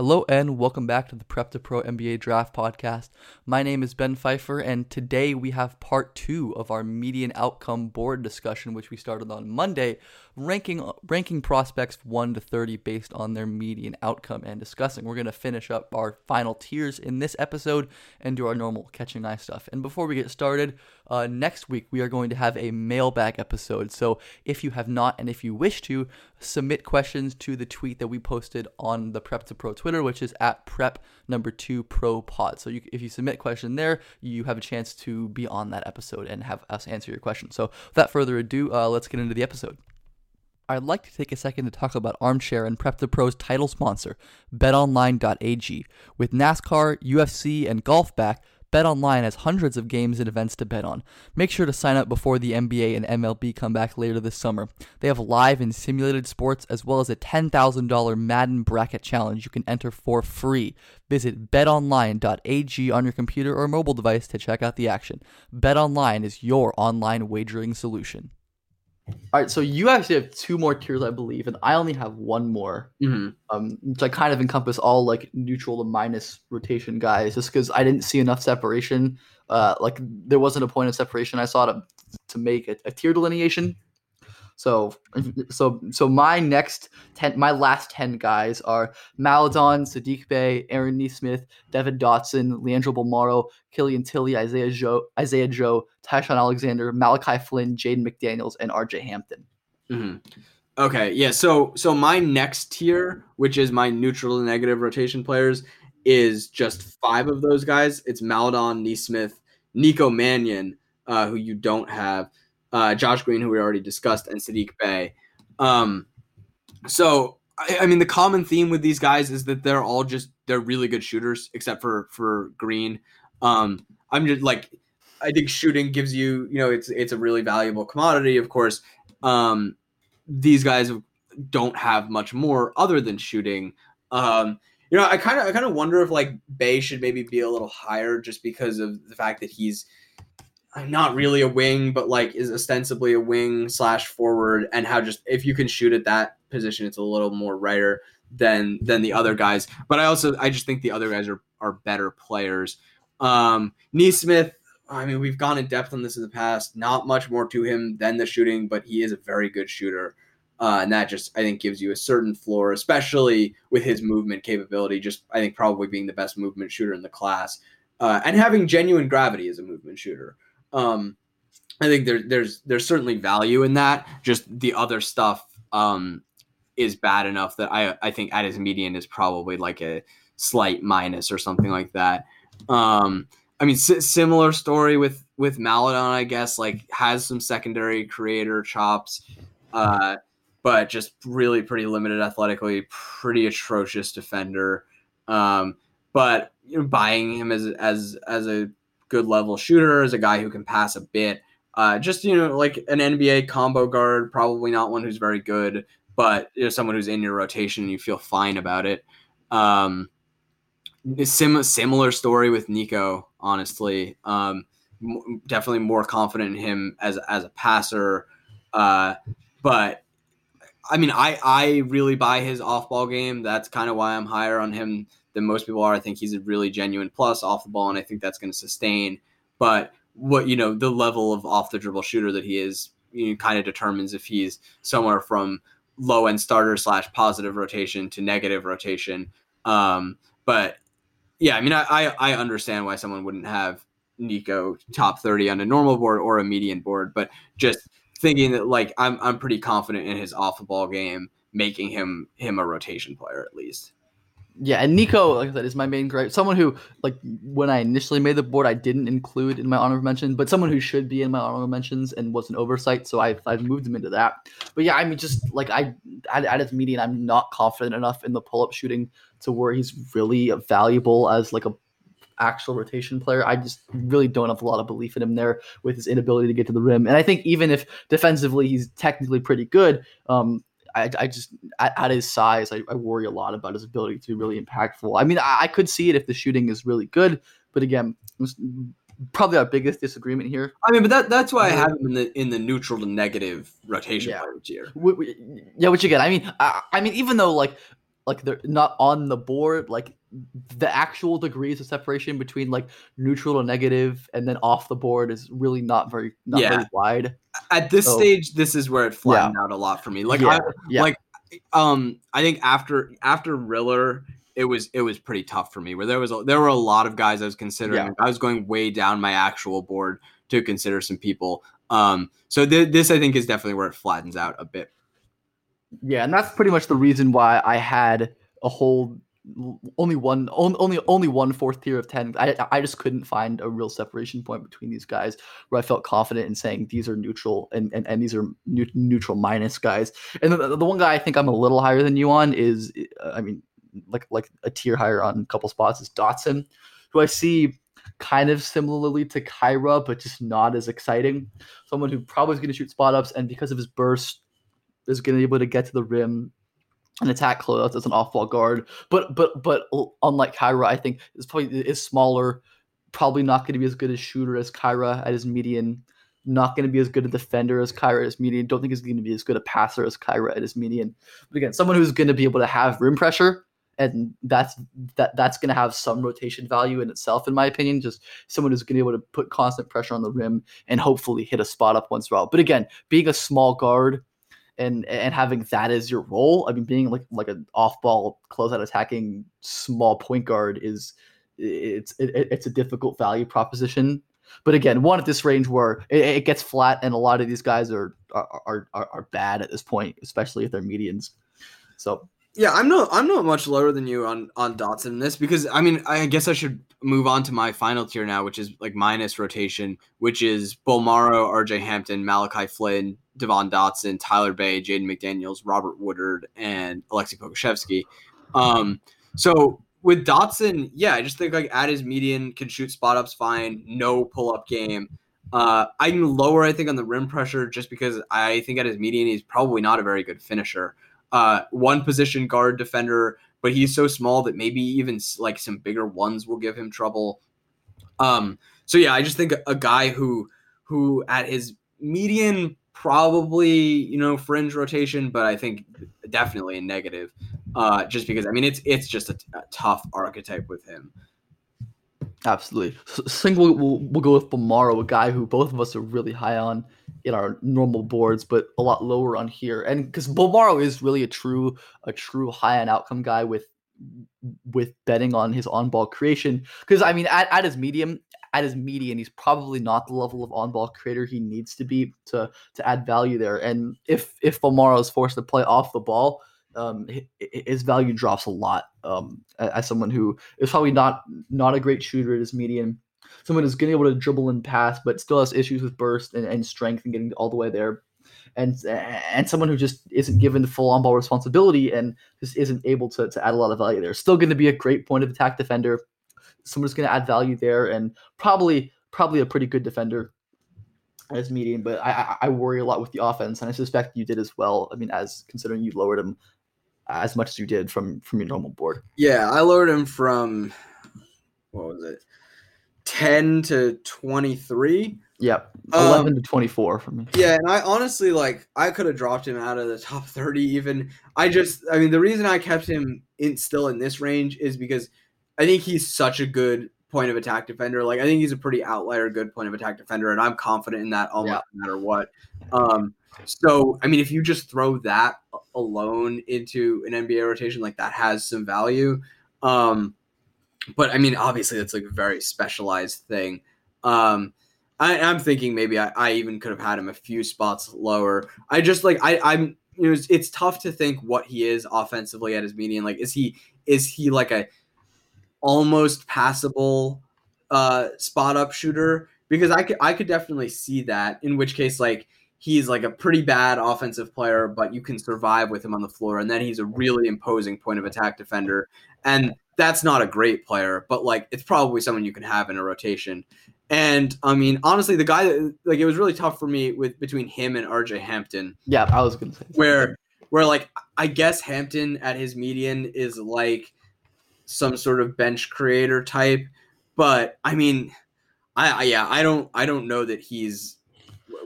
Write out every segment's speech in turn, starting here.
Hello and welcome back to the Prep to Pro NBA Draft Podcast. My name is Ben Pfeiffer, and today we have part two of our median outcome board discussion, which we started on Monday, ranking ranking prospects one to thirty based on their median outcome and discussing. We're gonna finish up our final tiers in this episode and do our normal catching eye stuff. And before we get started, uh, next week we are going to have a mailbag episode. So if you have not and if you wish to submit questions to the tweet that we posted on the Prep to Pro Twitter, which is at prep number two pro pod. So you, if you submit question there, you have a chance to be on that episode and have us answer your question. So without further ado, uh, let's get into the episode. I'd like to take a second to talk about Armchair and Prep the Pro's title sponsor, betonline.ag. With NASCAR, UFC, and golf back, BetOnline has hundreds of games and events to bet on. Make sure to sign up before the NBA and MLB come back later this summer. They have live and simulated sports as well as a $10,000 Madden bracket challenge you can enter for free. Visit betonline.ag on your computer or mobile device to check out the action. BetOnline is your online wagering solution. All right, so you actually have two more tiers, I believe, and I only have one more Mm-hmm. um, which I kind of encompass all like neutral to minus rotation guys, just because I didn't see enough separation. Uh, like there wasn't a point of separation I saw to to make a, a tier delineation. So, so, so my next ten, my last ten guys are Maledon, Saddiq Bey, Aaron Nesmith, Devon Dotson, Leandro Bolmaro, Killian Tillie, Isaiah Joe, Isaiah Joe, Ty-Shon Alexander, Malachi Flynn, Jaden McDaniels, and R.J. Hampton. hmm Okay, yeah. So so my next tier, which is my neutral negative rotation players, is just five of those guys. It's Maledon, Nesmith, Nico Mannion, uh, who you don't have, uh, Josh Green, who we already discussed, and Saddiq Bey. Um, so I, I mean, the common theme with these guys is that they're all just they're really good shooters, except for for Green. Um, I'm just like, I think shooting gives you, you know, it's it's a really valuable commodity, of course. Um, these guys don't have much more other than shooting. Um, you know, I kind of I kind of wonder if like Bey should maybe be a little higher just because of the fact that he's not really a wing, but like is ostensibly a wing slash forward, and how just if you can shoot at that position, it's a little more righter than than the other guys. But I also I just think the other guys are are better players. Um, Nesmith, I mean, we've gone in depth on this in the past. Not much more to him than the shooting, but he is a very good shooter. Uh, and that just, I think, gives you a certain floor, especially with his movement capability. Just, I think, probably being the best movement shooter in the class uh, and having genuine gravity as a movement shooter. Um, I think there, there's there's certainly value in that. Just the other stuff um, is bad enough that I I think at his median is probably like a slight minus or something like that. Um, I mean, s- similar story with with Maledon, I guess. Like has some secondary creator chops, uh, but just really pretty limited athletically, pretty atrocious defender. Um, but you know, buying him as as as a good level shooter, as a guy who can pass a bit. Uh, just you know, like an NBA combo guard, probably not one who's very good, but you know, someone who's in your rotation and you feel fine about it. Um, sim- similar story with Nico, honestly. Um, m- definitely more confident in him as as a passer, uh, but I mean, I I really buy his off ball game. That's kind of why I'm higher on him than most people are. I think he's a really genuine plus off the ball, and I think that's going to sustain. But what you know, the level of off the dribble shooter that he is, you know, kind of determines if he's somewhere from low end starter slash positive rotation to negative rotation. Um, but yeah, I mean, I, I understand why someone wouldn't have Nico top thirty on a normal board or a median board, but just thinking that like I'm I'm pretty confident in his off the ball game, making him him a rotation player at least. Yeah, and Nico, like I said, is my main gripe. Someone who, like, when I initially made the board, I didn't include in my honorable mention, but someone who should be in my honorable mentions and was an oversight, so I I've moved him into that. But yeah, I mean, just like I at, at his median, I'm not confident enough in the pull up shooting to where he's really valuable as like a actual rotation player. I just really don't have a lot of belief in him there with his inability to get to the rim. And I think even if defensively he's technically pretty good, um, I, I just at, his size, I, I, worry a lot about his ability to be really impactful. I mean, I, I could see it if the shooting is really good, but again, probably our biggest disagreement here. I mean, but that that's why I uh, have him in the in the neutral to negative rotation yeah. tier. Yeah, which again, I mean, I, I mean, even though like like they're not on the board like the actual degrees of separation between like neutral to negative and then off the board is really not very not yeah. very wide at this so, stage this is where it flattened yeah. out a lot for me like yeah. I, yeah. like um i think after after riller it was it was pretty tough for me where there was a, there were a lot of guys i was considering i was going way down my actual board to consider some people um so th- this i think is definitely where it flattens out a bit yeah, and that's pretty much the reason why I had a whole only one only only one fourth tier of 10 I, I just couldn't find a real separation point between these guys where i felt confident in saying these are neutral and and, and these are neutral minus guys and the, the one guy i think i'm a little higher than you on is i mean like like a tier higher on a couple spots is dotson who i see kind of similarly to Kira, but just not as exciting. Someone who probably is going to shoot spot ups, and because of his burst, is going to be able to get to the rim and attack closeouts as an off-ball guard. But but but unlike Kira, I think is probably is smaller, probably not going to be as good as shooter as Kira at his median. Not going to be as good a defender as Kira at his median. Don't think he's going to be as good a passer as Kira at his median. But again, someone who's going to be able to have rim pressure, and that's that that's going to have some rotation value in itself, in my opinion. Just someone who's going to be able to put constant pressure on the rim and hopefully hit a spot up once in a while. But again, being a small guard and and having that as your role. I mean, being like like an off ball closeout attacking small point guard is it's it, it's a difficult value proposition. But again, one at this range where it, it gets flat, and a lot of these guys are are, are are bad at this point, especially if they're medians. So yeah, I'm not I'm not much lower than you on on Dotson in this because I mean I guess I should move on to my final tier now, which is like minus rotation, which is Bolmaro, RJ Hampton, Malachi Flynn, Devon Dotson, Tyler Bey, Jaden McDaniels, Robert Woodard, and Aleksej Pokusevski. Um, so with Dotson, yeah, I just think like at his median can shoot spot ups fine, no pull up game. Uh, I'm lower, I think, on the rim pressure just because I think at his median he's probably not a very good finisher. Uh, one position guard defender, but he's so small that maybe even like some bigger ones will give him trouble. Um, so yeah, I just think a guy who who at his median probably you know fringe rotation, but I think definitely a negative. Uh, just because I mean it's it's just a, a tough archetype with him. Absolutely. Think we'll, we'll, go with Bolmaro, a guy who both of us are really high on in our normal boards, but a lot lower on here. And because Bolmaro is really a true a true high end outcome guy with with betting on his on ball creation. Because I mean, at, at his medium, at his median, he's probably not the level of on ball creator he needs to be to to add value there. And if if Bolmaro is forced to play off the ball, um, his value drops a lot. Um, as someone who is probably not not a great shooter at his median, someone who's getting able to dribble and pass, but still has issues with burst and, and strength and getting all the way there. And and someone who just isn't given the full on ball responsibility and just isn't able to, to add a lot of value there. Still going to be a great point of attack defender, someone's going to add value there and probably probably a pretty good defender as median. But I, I worry a lot with the offense, and I suspect you did as well. I mean, as considering you lowered him as much as you did from from your normal board. Yeah, I lowered him from what was it, ten to twenty three. Yep, eleven um, to twenty four for me. Yeah, and I honestly like I could have dropped him out of the top thirty. Even I just, I mean, the reason I kept him in still in this range is because I think he's such a good point of attack defender. Like I think he's a pretty outlier good point of attack defender, and I'm confident in that almost no matter what. Um, so I mean, if you just throw that alone into an NBA rotation, like that has some value. Um, but I mean, obviously, that's like a very specialized thing. Um, I, am thinking maybe I, I, even could have had him a few spots lower. I just like I, I'm you know it's, it's tough to think what he is offensively at his median. Like, is he is he like a almost passable uh, spot up shooter? Because I could I could definitely see that. In which case, like he's like a pretty bad offensive player, but you can survive with him on the floor. And then he's a really imposing point of attack defender. And that's not a great player, but like it's probably someone you can have in a rotation. And I mean, honestly, the guy that like it was really tough for me with between him and RJ Hampton. Yeah, I was gonna say where where like I guess Hampton at his median is like some sort of bench creator type, but I mean, I, I yeah, I don't I don't know that he's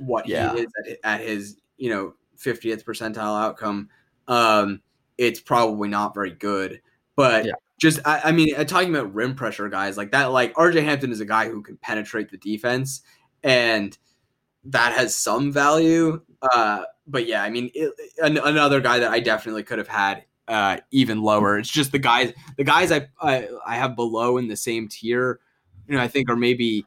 what yeah. he is at, at his you know 50th percentile outcome. Um, it's probably not very good, but yeah just I, I, mean uh, talking about rim pressure guys like that like RJ Hampton is a guy who can penetrate the defense and that has some value uh but yeah I mean it, an, another guy that I definitely could have had uh even lower it's just the guys the guys I, I I have below in the same tier you know I think are maybe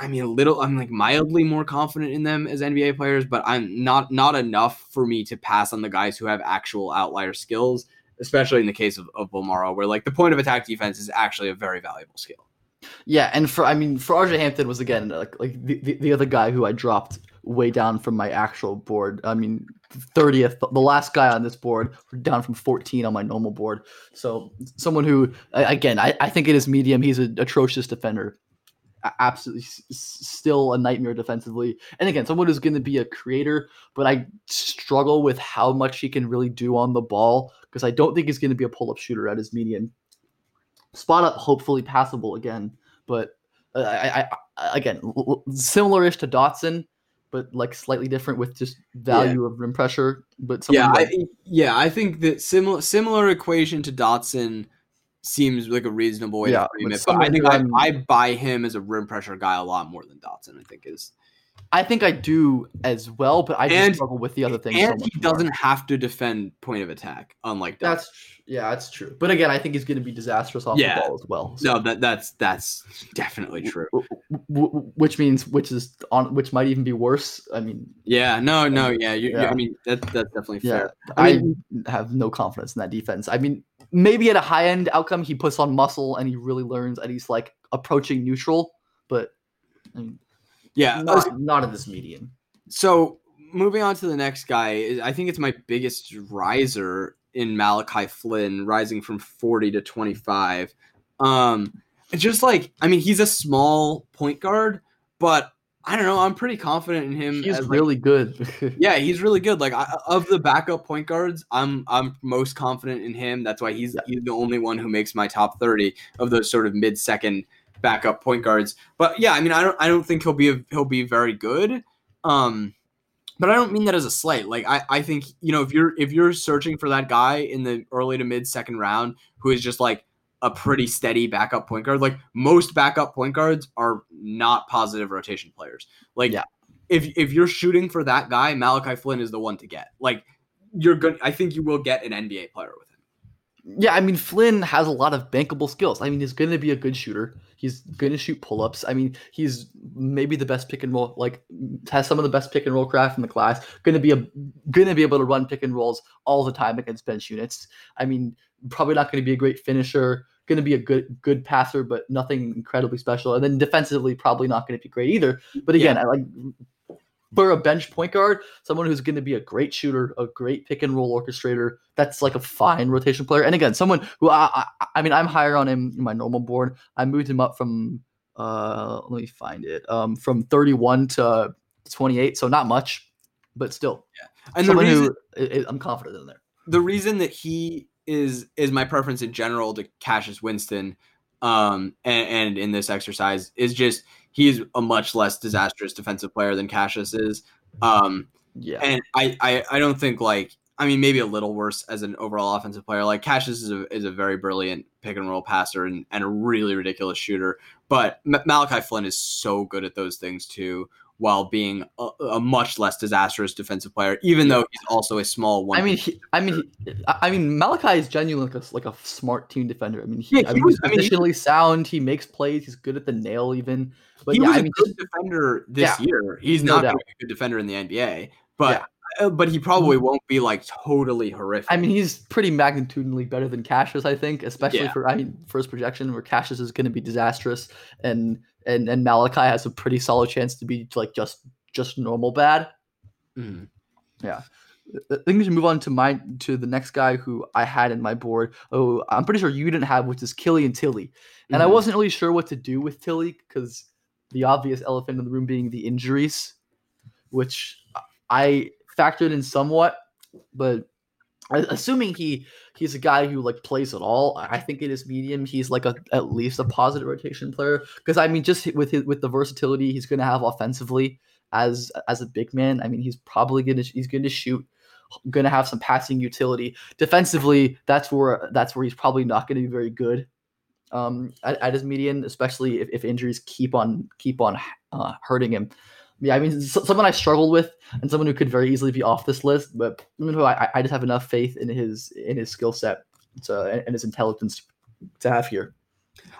I mean a little I'm like mildly more confident in them as NBA players but I'm not not enough for me to pass on the guys who have actual outlier skills especially in the case of, of Bolmaro, where like the point of attack defense is actually a very valuable skill. Yeah, and for I mean for RJ Hampton was again like like the, the, the other guy who I dropped way down from my actual board. I mean, 30th, the last guy on this board, down from 14 on my normal board. So someone who, again, I, I think it is medium. He's an atrocious defender. Absolutely, still a nightmare defensively. And again, someone who's going to be a creator, but I struggle with how much he can really do on the ball because I don't think he's going to be a pull up shooter at his median. Spot up, hopefully passable again, but uh, I, I, again similar-ish to Dotson, but like slightly different with just value yeah. of rim pressure. But yeah, like, I, yeah, I think that similar similar equation to Dotson seems like a reasonable way yeah, to frame it. But I think I, I buy him as a rim pressure guy a lot more than Dotson. I think is I think I do as well, but I and, struggle with the other things. And so he doesn't have to defend point of attack, unlike that's yeah, that's true. But again, I think he's going to be disastrous off yeah. the ball as well. So. No, that that's that's definitely true. Which means which is on which might even be worse. I mean, yeah, no, no, um, yeah, you, yeah. I mean that that's definitely fair. Yeah, I, mean, I have no confidence in that defense. I mean, maybe at a high end outcome, he puts on muscle and he really learns and he's like approaching neutral, but. I mean, yeah, not, not in this median. So moving on to the next guy, I think it's my biggest riser in Malachi Flynn, rising from 40 to 25. Um, just like, I mean, he's a small point guard, but I don't know. I'm pretty confident in him. He's as, really like, good. yeah, he's really good. Like I, of the backup point guards, I'm I'm most confident in him. That's why he's yeah. he's the only one who makes my top 30 of those sort of mid second backup point guards. But yeah, I mean, I don't I don't think he'll be a, he'll be very good. Um, but I don't mean that as a slight. Like I, I think you know if you're if you're searching for that guy in the early to mid second round who is just like a pretty steady backup point guard, like most backup point guards are not positive rotation players. Like yeah. if if you're shooting for that guy, Malachi Flynn is the one to get. Like you're good. I think you will get an NBA player with him. Yeah, I mean Flynn has a lot of bankable skills. I mean he's going to be a good shooter. He's going to shoot pull ups. I mean, he's maybe the best pick and roll, like has some of the best pick and roll craft in the class. Going to be a going to be able to run pick and rolls all the time against bench units. I mean, probably not going to be a great finisher. Going to be a good good passer, but nothing incredibly special. And then defensively, probably not going to be great either. But again, yeah. I like for a bench point guard, someone who's going to be a great shooter, a great pick and roll orchestrator. That's like a fine rotation player. And again, someone who I, I, I mean, I'm higher on him in my normal board. I moved him up from, uh, let me find it, um, from 31 to 28. So not much, but still. Yeah. And someone reason, who I'm confident in there. The reason that he is is my preference in general to Cassius Winston, um, and, and in this exercise is just he's a much less disastrous defensive player than Cassius is. Um, yeah, and I, I, I don't think like I mean, maybe a little worse as an overall offensive player. Like Cassius is a, is a very brilliant pick and roll passer and, and a really ridiculous shooter. But M- Malachi Flynn is so good at those things too, while being a, a much less disastrous defensive player. Even though he's also a small one. I mean, he, I mean, he, I mean, Malachi is genuinely like a, like a smart team defender. I mean, he, Yeah, I he mean, was- he's I mean, he- positionally sound. He makes plays. He's good at the nail, even. But he yeah, was I a mean, good defender this Yeah. year. He's No not doubt. a good defender in the NBA, but uh, but he probably won't be like totally horrific. I mean, he's pretty magnitudinally better than Cassius, I think, especially Yeah. for I mean, first projection where Cassius is going to be disastrous, and and and Malachi has a pretty solid chance to be like just just normal bad. yeah. I think we should move on to my to the next guy who I had in my board. Oh, I'm pretty sure you didn't have, which is Killian Tillie, and I Mhm. wasn't really sure what to do with Tillie because the obvious elephant in the room being the injuries, which I factored in somewhat, but assuming he he's a guy who like plays at all, I think in his medium he's like a at least a positive rotation player because I mean just with his with the versatility he's going to have offensively as as a big man. I mean he's probably going to he's going to shoot, going to have some passing utility. Defensively, that's where that's where he's probably not going to be very good. Um, at, at his median, especially if, if injuries keep on keep on uh, hurting him. Yeah, I mean, someone I struggled with, and someone who could very easily be off this list, but who I, I just have enough faith in his in his skill set and, his intelligence to have here.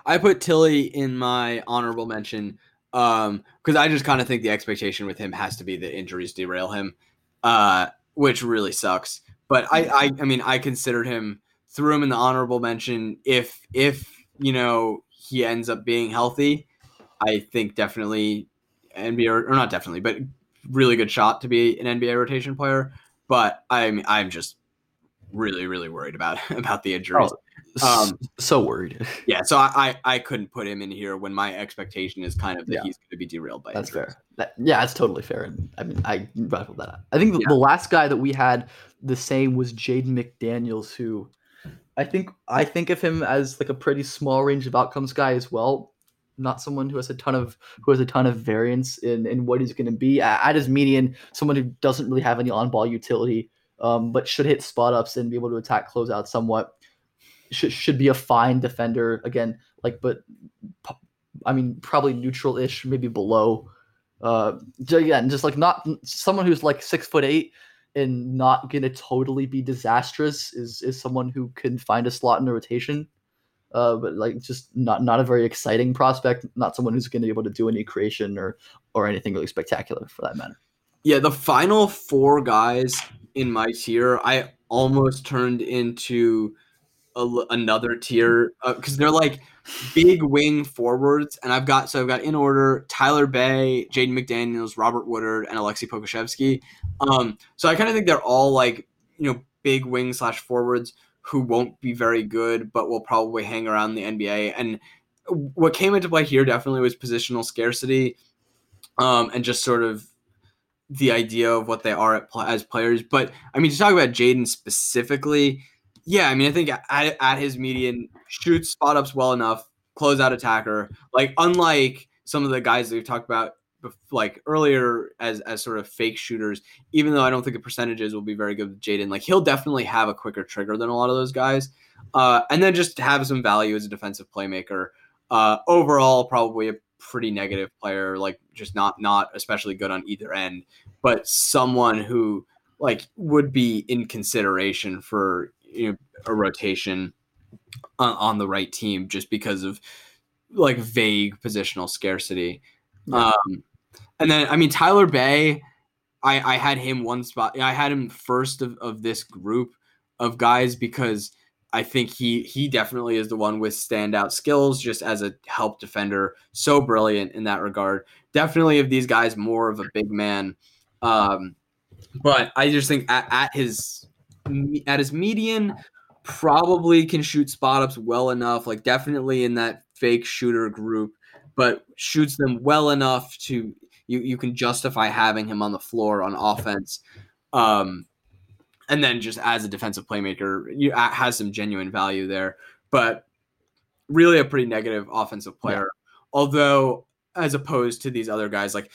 I put Tillie in my honorable mention um because I just kind of think the expectation with him has to be that injuries derail him, uh, which really sucks. But I, I, I mean, I considered him threw him in the honorable mention if if you know he ends up being healthy. I think definitely NBA or, or not definitely, but really good shot to be an NBA rotation player. But I'm I'm just really really worried about about the injuries. Um, Um, so worried. Yeah, so I, I I couldn't put him in here when my expectation is kind of that Yeah. he's going to be derailed by That's injuries. fair. That, yeah, that's totally fair. And I mean, I rifled that out. I think the, Yeah. the last guy that we had the same was Jaden McDaniels, who I think I think of him as like a pretty small range of outcomes guy as well. Not someone who has a ton of who has a ton of variance in in what he's going to be at, his median. Someone who doesn't really have any on ball utility, um, but should hit spot ups and be able to attack closeout somewhat. Should should be a fine defender again. Like, but I mean, probably neutral ish, maybe below. Uh, and just like not someone who's like six foot eight and not gonna totally be disastrous is is someone who can find a slot in the rotation. Uh, but like just not not a very exciting prospect. Not someone who's gonna be able to do any creation or or anything really spectacular for that matter. Yeah, the final four guys in my tier, I almost turned into a another tier because they're like big wing forwards, and I've got so I've got in order Tyler Bey, Jaden McDaniels, Robert Woodard, and Aleksej Pokusevski. Um, so I kind of think they're all like you know big wing slash forwards who won't be very good, but will probably hang around the NBA. And what came into play here definitely was positional scarcity, um, and just sort of the idea of what they are at, as players. But I mean, to talk about Jaden specifically, yeah, I mean, I think at, at his median, shoots spot ups well enough, close out attacker. Like unlike some of the guys that we've talked about, like earlier as as sort of fake shooters. Even though I don't think the percentages will be very good with Jaden, like he'll definitely have a quicker trigger than a lot of those guys. Uh, and then just have some value as a defensive playmaker. Uh, overall, probably a pretty negative player, like just not not especially good on either end, but someone who like would be in consideration for you know a rotation on, on the right team just because of like vague positional scarcity. Um, and then I mean Tyler Bey, I I had him one spot. I had him first of, of this group of guys because I think he he definitely is the one with standout skills just as a help defender. So brilliant in that regard. Definitely of these guys more of a big man. Um, but I just think at, at his at his median probably can shoot spot ups well enough. Like definitely in that fake shooter group, but shoots them well enough to you you can justify having him on the floor on offense. Um, and then just as a defensive playmaker, you has some genuine value there, but really a pretty negative offensive player. Although, as opposed to these other guys, like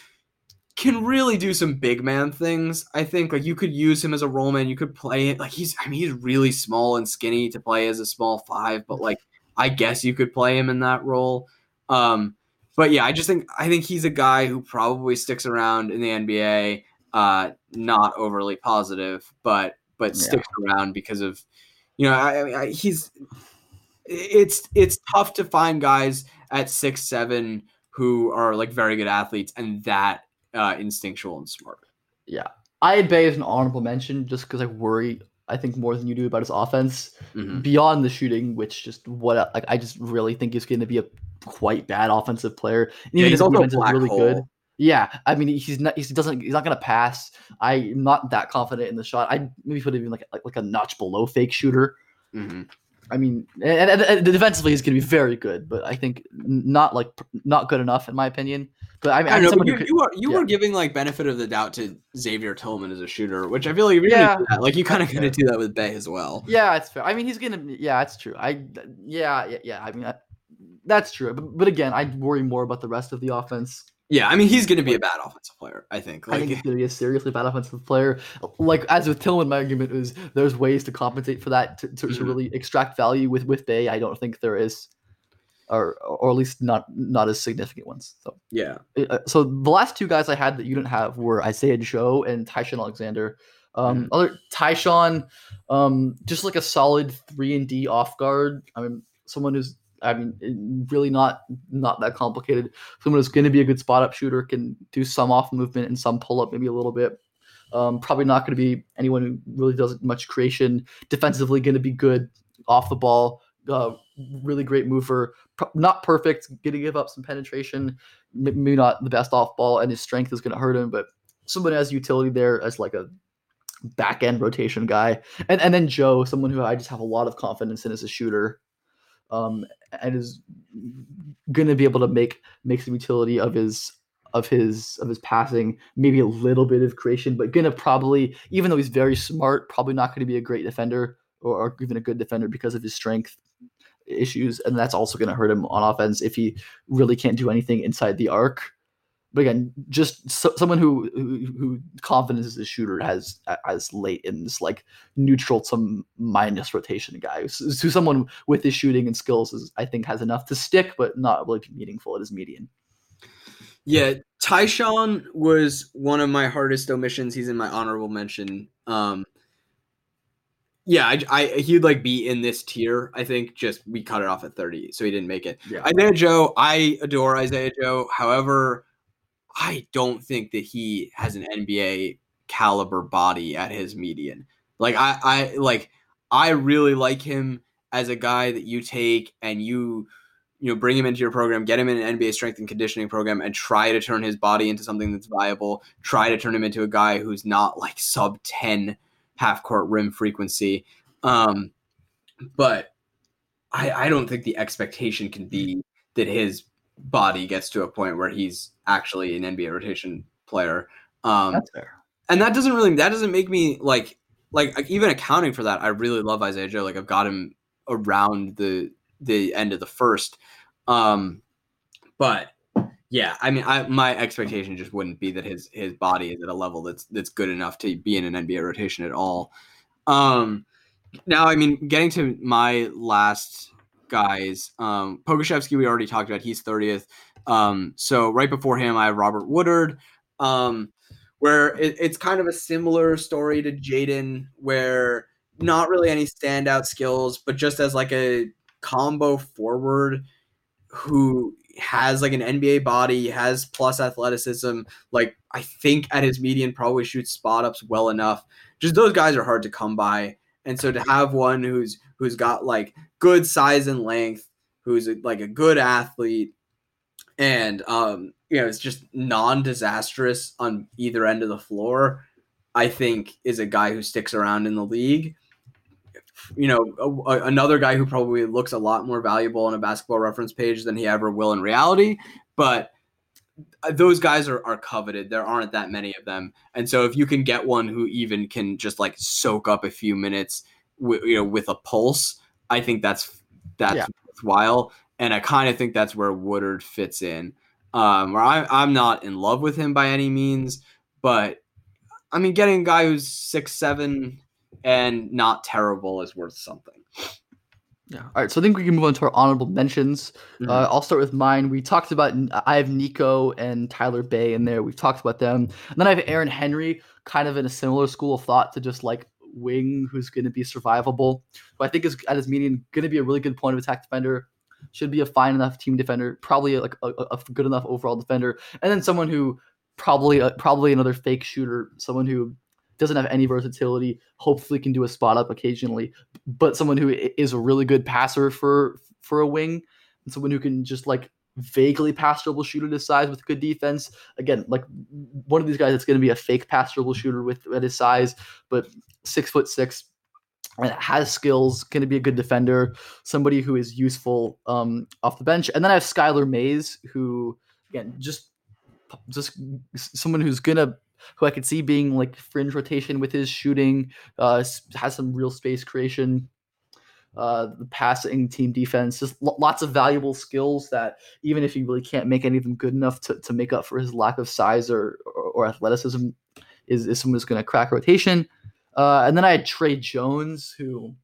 can really do some big man things. I think like you could use him as a role man. You could play it like he's. I mean, he's really small and skinny to play as a small five, but like I guess you could play him in that role. Um, but yeah, I just think I think he's a guy who probably sticks around in the NBA. Uh, not overly positive, but but Yeah. sticks around because of you know I, I, he's it's it's tough to find guys at six seven who are like very good athletes and that uh, instinctual and smart. Yeah. I had Bey as an honorable mention just because I worry, I think, more than you do about his offense. Mhm. Beyond the shooting, which just what like I just really think he's going to be a quite bad offensive player. And Yeah, even he's his also defense is really hole. good. Yeah, I mean he's not he doesn't he's not going to pass. I'm not that confident in the shot. I maybe put him even like like, like a notch below fake shooter. Mhm. I mean, and, and, and defensively he's going to be very good, but I think not like not good enough in my opinion. But I mean, I don't know, someone but you, could- you were you yeah. were giving like benefit of the doubt to Xavier Tillman as a shooter, which I feel like Yeah. that, like you kind of That's gonna do that with Bey as well. Yeah, it's fair. I mean, he's gonna. Yeah, it's true. I. Yeah, yeah, yeah. I mean, I, that's true. But, but again, I worry more about the rest of the offense. Yeah, I mean he's gonna be a bad offensive player. I think. I think he's gonna be a seriously bad offensive player. Like as with Tillman, my argument is there's ways to compensate for that to, to, to Mhm. really extract value with with Bey. I don't think there is, or or at least not not as significant ones. So. yeah, uh, so the last two guys I had that you didn't have were Isaiah Joe and Ty-Shon Alexander. Um, Other Ty-Shon, um, just like a solid three and D off guard. I mean, someone who's I mean, really not not that complicated. Someone who's going to be a good spot up shooter, can do some off movement and some pull up, maybe a little bit. Um, probably not going to be anyone who really does much creation. Defensively, going to be good off the ball. Uh, really great mover. Not perfect. Going to give up some penetration. Maybe not the best off ball, and his strength is going to hurt him. But someone has utility there as like a back end rotation guy. And and then Joe, someone who I just have a lot of confidence in as a shooter. Um, and is gonna be able to make make some utility of his of his of his passing, maybe a little bit of creation, but gonna probably, even though he's very smart, probably not gonna be a great defender or, even a good defender because of his strength issues, and that's also gonna hurt him on offense if he really can't do anything inside the arc. But again, just so, someone who, who who confidence as a shooter has as late in this like neutral to minus rotation guy. So, so someone with his shooting and skills is I think has enough to stick, but not really meaningful at his median. yeah. Ty-Shon was one of my hardest omissions. He's in my honorable mention. Um, yeah, I, I he'd like be in this tier. I think just we cut it off at thirty, so he didn't make it. Yeah. Isaiah Joe, I adore Isaiah Joe. However, I don't think that he has an NBA caliber body at his median. Like I, I like I really like him as a guy that you take and you you know bring him into your program, get him in an NBA strength and conditioning program, and try to turn his body into something that's viable. Try to turn him into a guy who's not like sub ten half court rim frequency. Um, but I, I don't think the expectation can be that his body gets to a point where he's actually an NBA rotation player. Um, That's fair. and that doesn't really that doesn't make me like like even accounting for that. I really love Isaiah Joe. Like I've got him around the the end of the first. Um, but yeah, I mean, I, my expectation just wouldn't be that his his body is at a level that's that's good enough to be in an NBA rotation at all. Um, now, I mean, getting to my last guys, um, Pokusevski, we already talked about. He's thirtieth. Um, so right before him, I have Robert Woodard, um, where it, it's kind of a similar story to Jaden, where not really any standout skills, but just as like a combo forward who has like an NBA body, has plus athleticism. Like I think at his median probably shoots spot ups well enough. Just those guys are hard to come by, and so to have one who's who's got like good size and length, who's like a good athlete, and um, you know, it's just non-disastrous on either end of the floor. I think is a guy who sticks around in the league. You know, a, a- another guy who probably looks a lot more valuable on a basketball reference page than he ever will in reality. But uh, those guys are, are coveted. There aren't that many of them, and so if you can get one who even can just like soak up a few minutes, wi- you know, with a pulse, I think that's that's Yeah. worthwhile. And I kind of think that's where Woodard fits in. Um, where I, I'm not in love with him by any means, but I mean, getting a guy who's six seven and not terrible is worth something. Yeah. All right. So I think we can move on to our honorable mentions. Mhm. Uh, I'll start with mine. We talked about I have Nico and Tyler Bey in there. We've talked about them. And then I have Aaron Henry, kind of in a similar school of thought to just like wing, who's going to be survivable. Who I think is at his median going to be a really good point of attack defender. Should be a fine enough team defender. Probably like a, a a good enough overall defender. And then someone who probably uh, probably another fake shooter. Someone who doesn't have any versatility. Hopefully can do a spot up occasionally but someone who is a really good passer for for a wing, and someone who can just like vaguely pass dribble shoot at his size with good defense. Again, like one of these guys that's going to be a fake pass dribble shooter with at his size, but six foot six, and has skills, going to be a good defender, somebody who is useful um, off the bench. And then I have Skylar Mays, who again just just someone who's gonna who I could see being like fringe rotation with his shooting, uh, has some real space creation, uh, the passing, team defense, just lo- lots of valuable skills that even if he really can't make any of them good enough to, to make up for his lack of size or or, or athleticism, is, is someone who's going to crack rotation. Uh, and then I had Tre Jones, who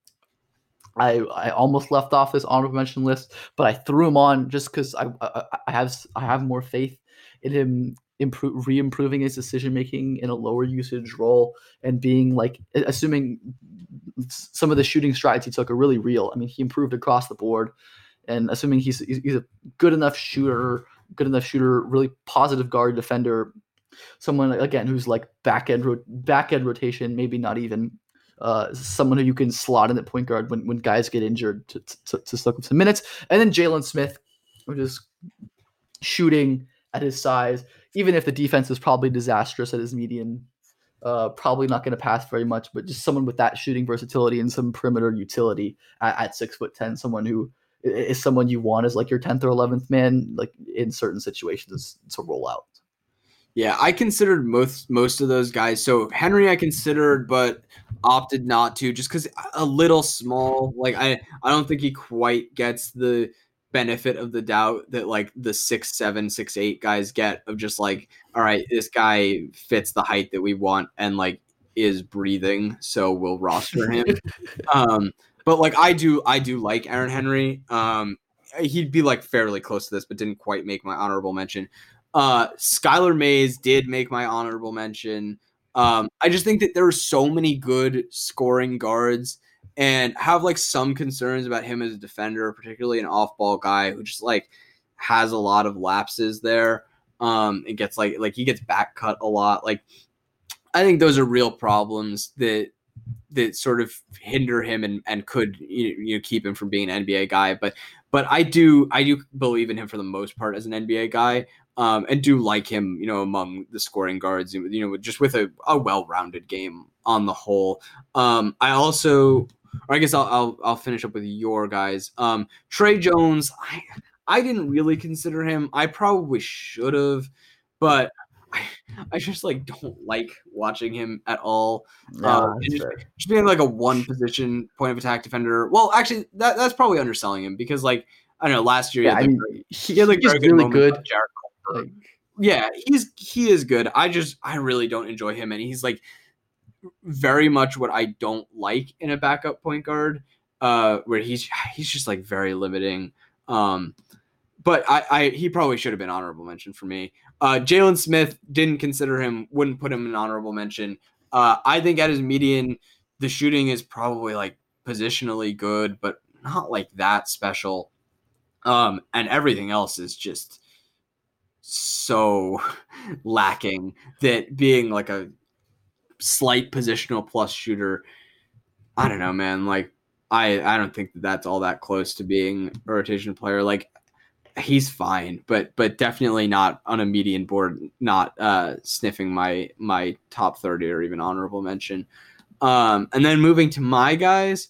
I I almost left off this honorable mention list, but I threw him on just because I, I I have I have more faith in him improve re-improving his decision making in a lower usage role and being like assuming some of the shooting strides he took are really real. I mean, he improved across the board, and assuming he's he's a good enough shooter, good enough shooter, really positive guard defender, someone again who's like back end back end rotation, maybe not even uh, someone who you can slot in at point guard when, when guys get injured to, to, to soak up some minutes. And then Jalen Smith, which is shooting at his size, even if the defense is probably disastrous at his median. Uh, probably not going to pass very much, but just someone with that shooting versatility and some perimeter utility at, at six foot ten, someone who is someone you want as like your tenth or eleventh man, like in certain situations to roll out. Yeah, I considered most most of those guys. So Henry, I considered, but opted not to, just because a little small. Like I, I don't think he quite gets the benefit of the doubt that like the six seven, six eight guys get of just like, all right, this guy fits the height that we want and like is breathing, so we'll roster him. um, but like I do, I do like Aaron Henry. Um, he'd be like fairly close to this, but didn't quite make my honorable mention. Uh, Skylar Mays did make my honorable mention. Um, I just think that there are so many good scoring guards and have like some concerns about him as a defender, particularly an off-ball guy who just like has a lot of lapses there. Um, it gets like like he gets back cut a lot. Like I think those are real problems that that sort of hinder him and, and could you know, keep him from being an NBA guy. But but I do I do believe in him for the most part as an NBA guy um, and do like him, you know, among the scoring guards, you know, just with a, a well-rounded game on the whole. Um, I also, or I guess I'll, I'll I'll finish up with your guys. Um, Tre Jones, I I didn't really consider him. I probably should have, but I, I just like don't like watching him at all. Uh, and just, just being like a one position point of attack defender. Well, actually, that that's probably underselling him because like I don't know, last year he yeah, had, I mean, he, he had like he's good really good. on Jarrett Culver. Like, Yeah, he's he is good. I just I really don't enjoy him, and he's like very much what I don't like in a backup point guard, uh, where he's he's just like very limiting. Um, but I, I he probably should have been honorable mention for me. Uh, Jalen Smith didn't consider him, wouldn't put him in honorable mention. Uh, I think at his median, the shooting is probably like positionally good, but not like that special. Um, and everything else is just so lacking that being like a slight positional plus shooter, I don't know, man. Like I I don't think that that's all that close to being a rotation player. Like he's fine, but but definitely not on a median board, not uh sniffing my my top 30 or even honorable mention. Um and then moving to my guys,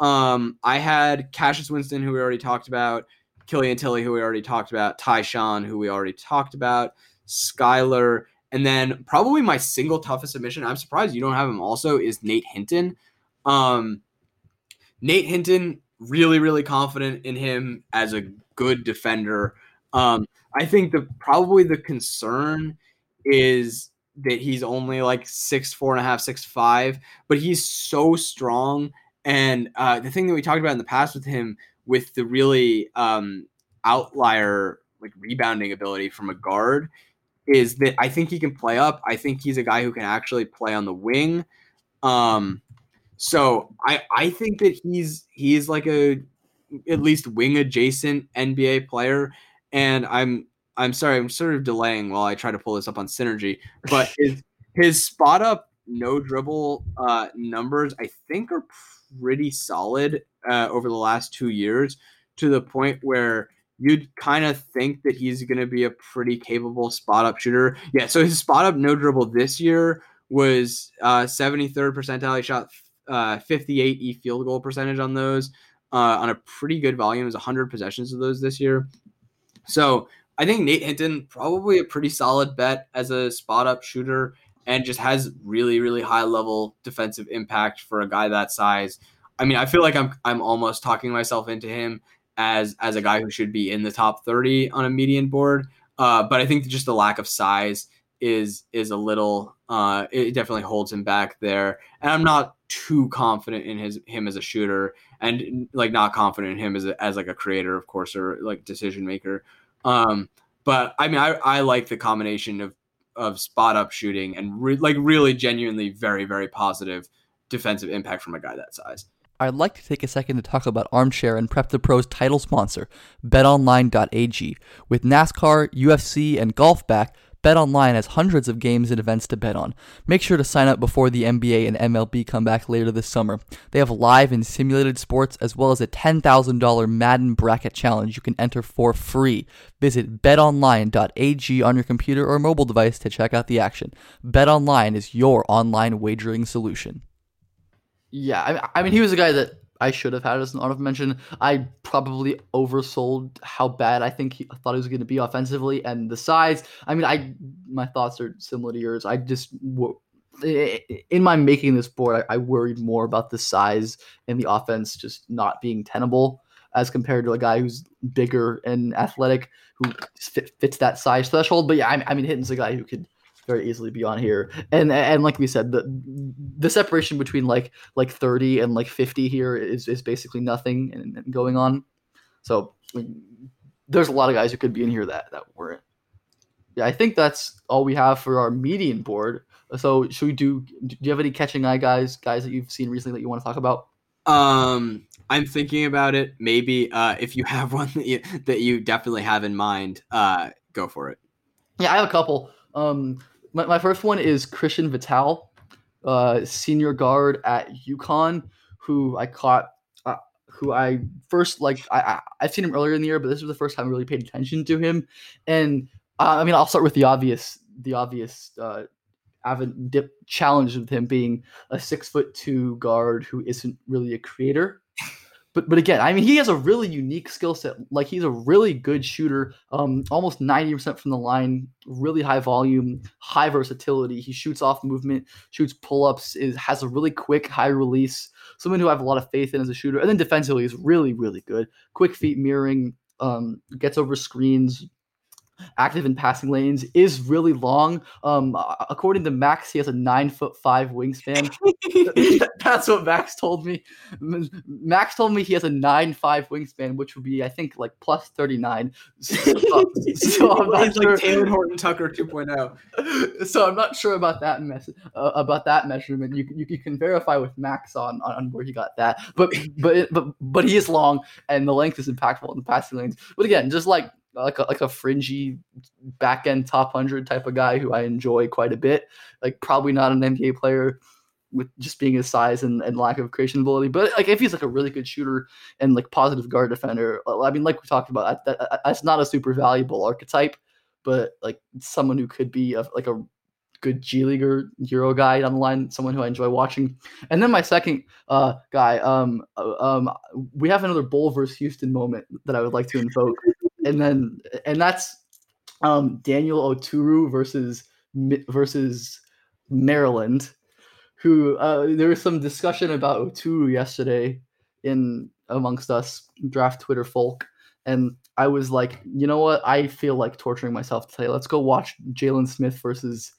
um I had Cassius Winston who we already talked about, Killian Tillie who we already talked about, Ty-Shon who we already talked about, Skylar, and then probably my single toughest submission. I'm surprised you don't have him also is Nate Hinton. Um Nate Hinton, really, really confident in him as a good defender. Um, I think the probably the concern is that he's only like six four and a half, six five, but he's so strong. And uh, the thing that we talked about in the past with him, with the really um, outlier like rebounding ability from a guard, is that I think he can play up. I think he's a guy who can actually play on the wing. Um, so I I think that he's he's like a at least wing adjacent NBA player, and I'm I'm sorry I'm sort of delaying while I try to pull this up on Synergy, but his his spot up no dribble uh, numbers I think are pretty solid uh, over the last two years to the point where you'd kind of think that he's going to be a pretty capable spot up shooter. Yeah, so his spot up no dribble this year was uh, 73rd percentile. He shot uh, 58 e field goal percentage on those uh, on a pretty good volume. Is was 100 possessions of those this year. So I think Nate Hinton probably a pretty solid bet as a spot up shooter and just has really really high level defensive impact for a guy that size. I mean, I feel like I'm I'm almost talking myself into him as as a guy who should be in the top 30 on a median board. Uh, but I think just the lack of size is is a little uh, it definitely holds him back there. And I'm not too confident in his him as a shooter, and like not confident in him as a, as like a creator, of course, or like decision maker. Um, but I mean, I, I like the combination of of spot up shooting and re- like really genuinely very very positive defensive impact from a guy that size. I'd like to take a second to talk about Armchair and Prep to Pro's title sponsor, BetOnline.ag. With NASCAR, UFC, and golf back, BetOnline has hundreds of games and events to bet on. Make sure to sign up before the NBA and MLB come back later this summer. They have live and simulated sports as well as a $10,000 Madden bracket challenge you can enter for free. Visit betonline.ag on your computer or mobile device to check out the action. BetOnline is your online wagering solution. Yeah, I, I mean, he was a guy that I should have had as an honorable mention. I probably oversold how bad I think he I thought he was going to be offensively and the size. I mean, I my thoughts are similar to yours. I just in my making this board, I, I worried more about the size and the offense just not being tenable as compared to a guy who's bigger and athletic who fit, fits that size threshold. But yeah, I, I mean, Hinton's a guy who could very easily be on here. And and like we said, the the separation between like like 30 and like 50 here is is basically nothing and, and going on. So like, there's a lot of guys who could be in here that that weren't. Yeah, I think that's all we have for our median board. So should we do? Do you have any catching eye guys, guys that you've seen recently that you want to talk about? Um, I'm thinking about it. Maybe uh, if you have one that you, that you definitely have in mind, uh, go for it. Yeah, I have a couple. Um, my, my first one is Christian Vital, uh, senior guard at UConn, who I caught, uh, who I first like. I, I I've seen him earlier in the year, but this was the first time I really paid attention to him. And uh, I mean, I'll start with the obvious, the obvious uh, avid dip challenge with him being a six foot two guard who isn't really a creator but but again, I mean, he has a really unique skill set. Like he's a really good shooter, um, almost ninety percent from the line, really high volume, high versatility. He shoots off movement, shoots pull ups, is has a really quick high release. Someone who I have a lot of faith in as a shooter, and then defensively is really really good. Quick feet mirroring, um, gets over screens, active in passing lanes, is really long. Um, according to Max, he has a nine foot five wingspan. That's what Max told me. Max told me he has a nine five wingspan, which would be, I think, like plus thirty nine. So, so I'm not sure. like Talen Horton Tucker 2.0. So I'm not sure about that mess uh, about that measurement. You, you, you can verify with Max on, on where he got that, but but but but he is long and the length is impactful in the passing lanes. But again, just like like a, like a fringy back end top hundred type of guy who I enjoy quite a bit. Like probably not an NBA player with just being his size and, and lack of creation ability, but like if he's like a really good shooter and like positive guard defender, I mean, like we talked about, that, that, that's not a super valuable archetype, but like someone who could be a, like a good G Leaguer Euro guy on the line, someone who I enjoy watching. And then my second uh, guy, um, uh, um, we have another Bull versus Houston moment that I would like to invoke and then and that's um, Daniel Oturu versus versus Maryland, who uh, there was some discussion about Oturu yesterday in amongst us draft Twitter folk, and I was like, you know what? I feel like torturing myself today. Let's go watch Jalen Smith versus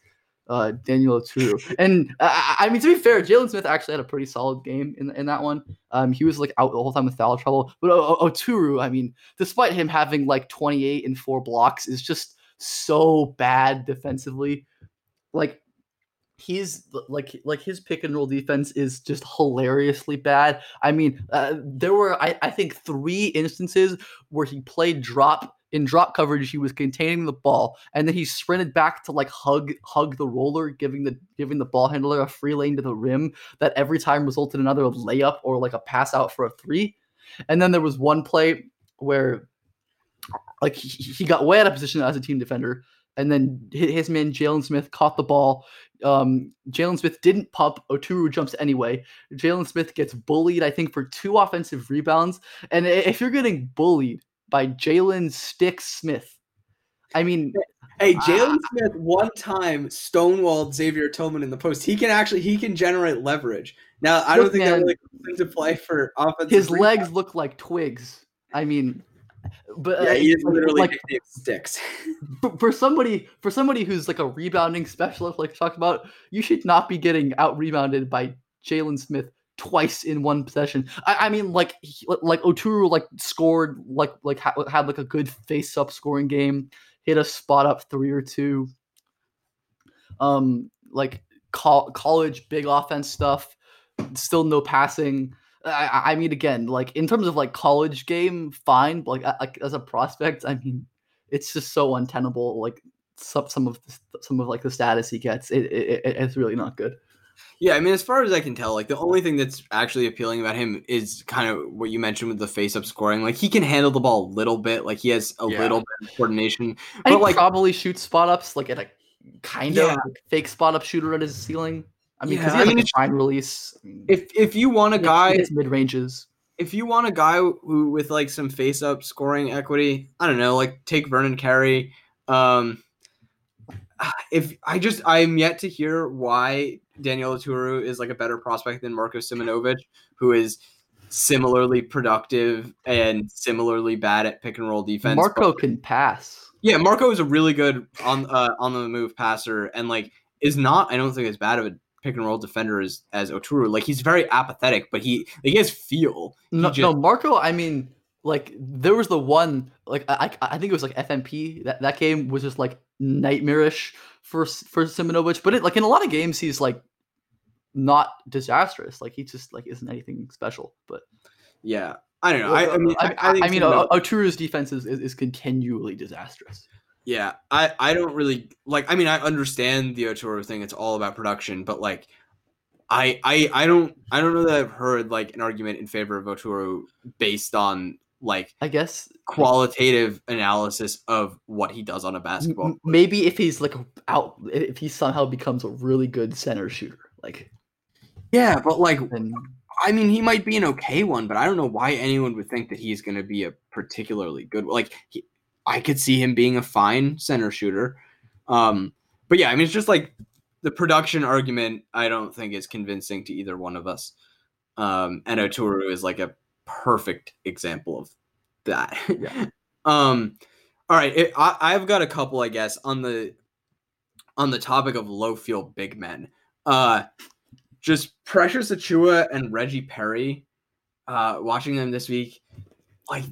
uh, Daniel Oturu. And I mean, to be fair, Jalen Smith actually had a pretty solid game in, in that one. Um, he was like out the whole time with foul trouble. But Oturu, I mean, despite him having like 28 and four blocks, is just so bad defensively. Like he's like like his pick and roll defense is just hilariously bad. I mean, uh, there were I, I think three instances where he played drop in drop coverage. He was containing the ball, and then he sprinted back to like hug hug the roller, giving the giving the ball handler a free lane to the rim. That every time resulted in another layup or like a pass out for a three. And then there was one play where like he, he got way out of position as a team defender and then his man Jalen Smith caught the ball. Um, Jalen Smith didn't pump. Oturu jumps anyway. Jalen Smith gets bullied, I think, for two offensive rebounds. And if you're getting bullied by Jalen Stix Smith, I mean, hey, Jalen Smith one time stonewalled Xavier Tillman in the post. He can actually he can generate leverage. Now I don't Look, think man, that really comes into play for offensive. his legs look like twigs. I mean, but Yeah, uh, he is literally like sticks. for, somebody for somebody who's like a rebounding specialist, like talk about, you should not be getting out rebounded by Jalen Smith twice in one possession. I, I mean, like he- like Oturu like scored like like ha- had like a good face up scoring game, hit a spot up three or two. Um, like col- college big offense stuff, still no passing. I, I- mean, again, like in terms of like college game, fine. But like, as a prospect, I mean, it's just so untenable. Like some some of the, some of like the status he gets, it, it it's really not good. Yeah, I mean, as far as I can tell, like the only thing that's actually appealing about him is kind of what you mentioned with the face-up scoring. Like he can handle the ball a little bit, like he has a Yeah. little bit of coordination. And But he like, probably shoots spot ups like at a kind Yeah. of like, fake spot up shooter at his ceiling. I mean, because Yeah, he has I mean, like, fine release. I mean, if if you want a guy, mid ranges. if you want a guy who with like some face-up scoring equity, I don't know, like take Vernon Carey. Um, if I just I'm yet to hear why Daniel Oturu is like a better prospect than Marko Simonovic, who is similarly productive and similarly bad at pick and roll defense. Marko but- can pass. yeah, Marko is a really good on uh, on the move passer, and like is not I don't think as bad of a pick and roll defender as as Oturu. Like he's very apathetic, but he like, he has feel. He No, just- no, Marko. I mean, like there was the one, like I, I I think it was like FMP. That that game was just like nightmarish for for Simonovic. But it, like in a lot of games, he's like not disastrous. Like he just like isn't anything special. But Yeah, I don't know. I, I mean, I, I, I, think I mean, Simonovic- defense is, is, is continually disastrous. yeah, I, I don't really like. I mean, I understand the Oturu thing. It's all about production, but like, I, I, I don't, I don't know that I've heard like an argument in favor of Oturu based on like I guess qualitative analysis of what he does on a basketball. m- maybe if he's like out, if he somehow becomes a really good center shooter, like Yeah, but like, then I mean, he might be an okay one, but I don't know why anyone would think that he's going to be a particularly good. Like, he, I could see him being a fine center shooter. Um, but yeah, I mean, it's just like the production argument. I don't think is convincing to either one of us. Um, and Oturu is like a perfect example of that. Yeah. um, all right, it, I, I've got a couple, I guess, on the on the topic of low field big men. Uh, just Precious Achiuwa and Reggie Perry, uh, watching them this week, like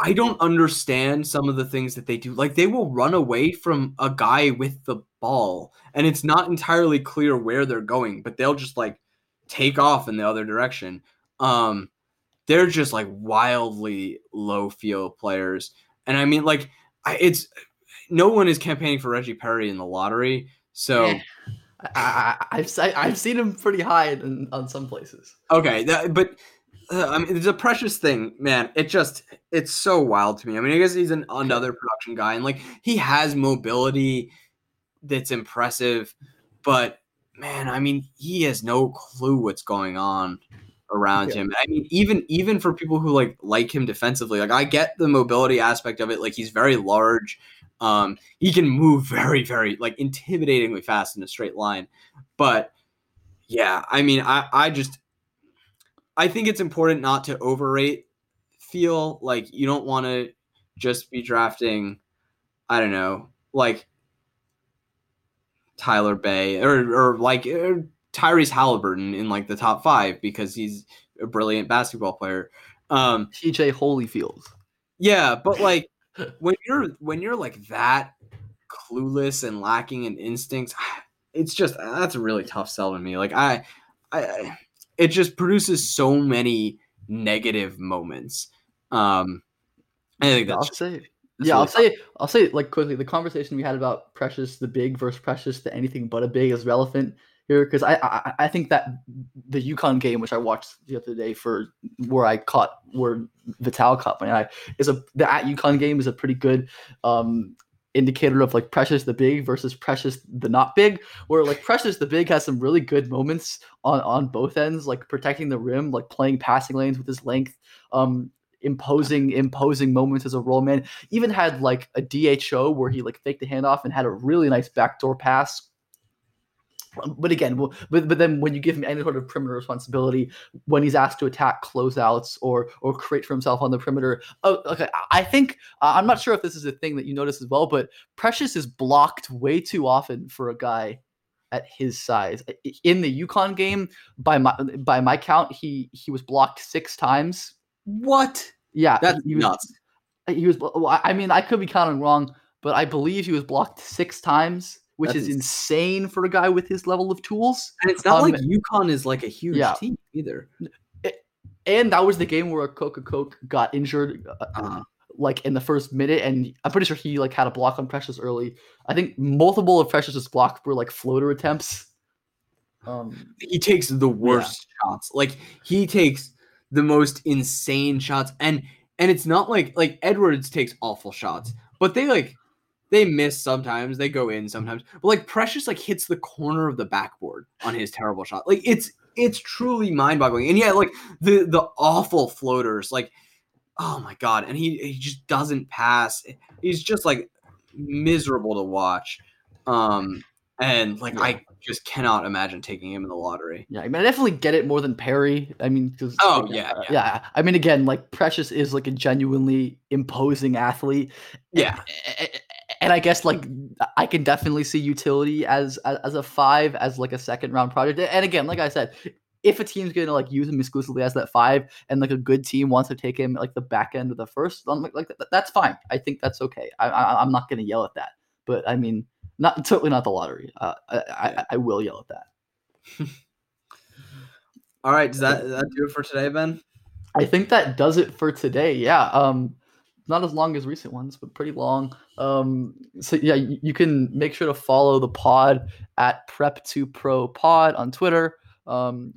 I don't understand some of the things that they do. Like they will run away from a guy with the ball, and it's not entirely clear where they're going, but they'll just like take off in the other direction. Um, they're just like wildly low field players, and I mean, like, I, it's no one is campaigning for Reggie Perry in the lottery, so. Eh. I, I, I've I've seen him pretty high in, on some places. Okay, that, but uh, I mean, it's a precious thing, man. It just it's so wild to me. I mean, I guess he's an, another production guy, and like he has mobility that's impressive, but man, I mean, he has no clue what's going on around Yeah. him. I mean, even even for people who like like him defensively, like I get the mobility aspect of it. Like he's very large. Um, he can move very, very like intimidatingly fast in a straight line. But yeah, I mean, I, I just I think it's important not to overrate feel like you don't want to just be drafting, I don't know, like Tyler Bey or or like or Tyrese Halliburton in like the top five because he's a brilliant basketball player. Um, TJ Holyfield. yeah, but like when you're when you're like that clueless and lacking in instincts, it's just that's a really tough sell to me. Like I, I, it just produces so many negative moments. Um, I think I'll that's just, say, that's yeah, I'll say, I'll say like quickly. The conversation we had about Precious the big versus Precious the anything but a big is relevant here because I, I I think that the UConn game, which I watched the other day for where I caught where Vital caught my eye, is a the at UConn game is a pretty good um indicator of like Precious the big versus Precious the not big. Where like Precious the big has some really good moments on on both ends, like protecting the rim, like playing passing lanes with his length. Um, imposing imposing moments as a roll man even had like a dho where he like faked the handoff and had a really nice backdoor pass but again well, but, but then when you give him any sort of perimeter responsibility when he's asked to attack closeouts or or create for himself on the perimeter oh okay i think uh, i'm not sure if this is a thing that you notice as well but precious is blocked way too often for a guy at his size in the UConn game by my by my count he he was blocked six times what yeah, that's he was, nuts. He was. I mean, I could be counting wrong, but I believe he was blocked six times, which That's is ins- insane for a guy with his level of tools. And it's not Um, like UConn is like a huge yeah. team either. And that was the game where Akok Akok got injured, uh, Uh, like in the first minute, and I'm pretty sure he like had a block on Precious early. I think multiple of Precious's blocks were like floater attempts. Um, he takes the worst shots. Like he takes the most insane shots, and and it's not like like Edwards takes awful shots, but they like they miss sometimes, they go in sometimes. But like Precious like hits the corner of the backboard on his terrible shot. Like it's it's truly mind boggling. And yeah, like the the awful floaters, like oh my god, and he he just doesn't pass. He's just like miserable to watch. Um and like Yeah. I just cannot imagine taking him in the lottery. yeah, I mean, I definitely get it more than Perry. I mean, because Oh, yeah, yeah. yeah. I mean, again, like Precious is like a genuinely imposing athlete. Yeah. And I guess like I can definitely see utility as as, as a five as like a second round project. And again, like I said, if a team's gonna like use him exclusively as that five, and like a good team wants to take him like the back end of the first, like, like that's fine. I think that's okay. I, I I'm not gonna yell at that. But I mean, not totally not the lottery. Uh, I, I I will yell at that. All right, does that, that do it for today, Ben? I think that does it for today. Yeah. Um, not as long as recent ones, but pretty long. Um, so yeah, you, you can make sure to follow the pod at Prep to Pro Pod on Twitter. Um,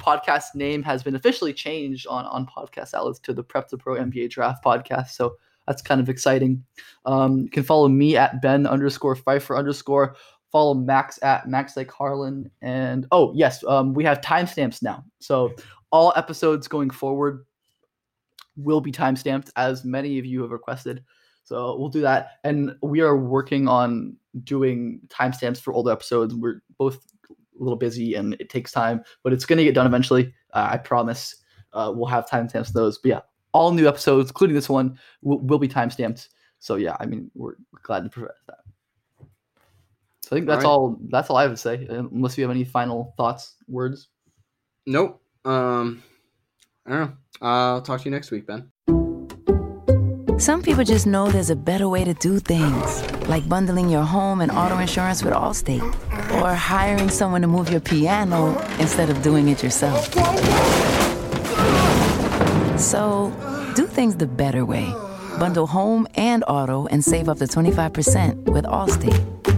podcast name has been officially changed on on podcast outlets to the Prep to Pro NBA Draft Podcast. So that's kind of exciting. Um, you can follow me at Ben underscore Pfeiffer underscore. Follow Max at Max like Harlan. And oh yes, um, we have timestamps now. So all episodes going forward will be timestamped as many of you have requested. So we'll do that. And we are working on doing timestamps for older episodes. We're both a little busy and it takes time, but it's going to get done eventually. Uh, I promise uh, we'll have timestamps for those. But yeah, all new episodes, including this one, will, will be timestamped. So yeah, I mean, we're glad to provide that. So I think that's All right. all. That's all I would say. Unless you have any final thoughts, words. Nope. Um, I don't know. I'll talk to you next week, Ben. Some people just know there's a better way to do things, like bundling your home and auto insurance with Allstate, or hiring someone to move your piano instead of doing it yourself. So, do things the better way. Bundle home and auto and save up to 25% with Allstate.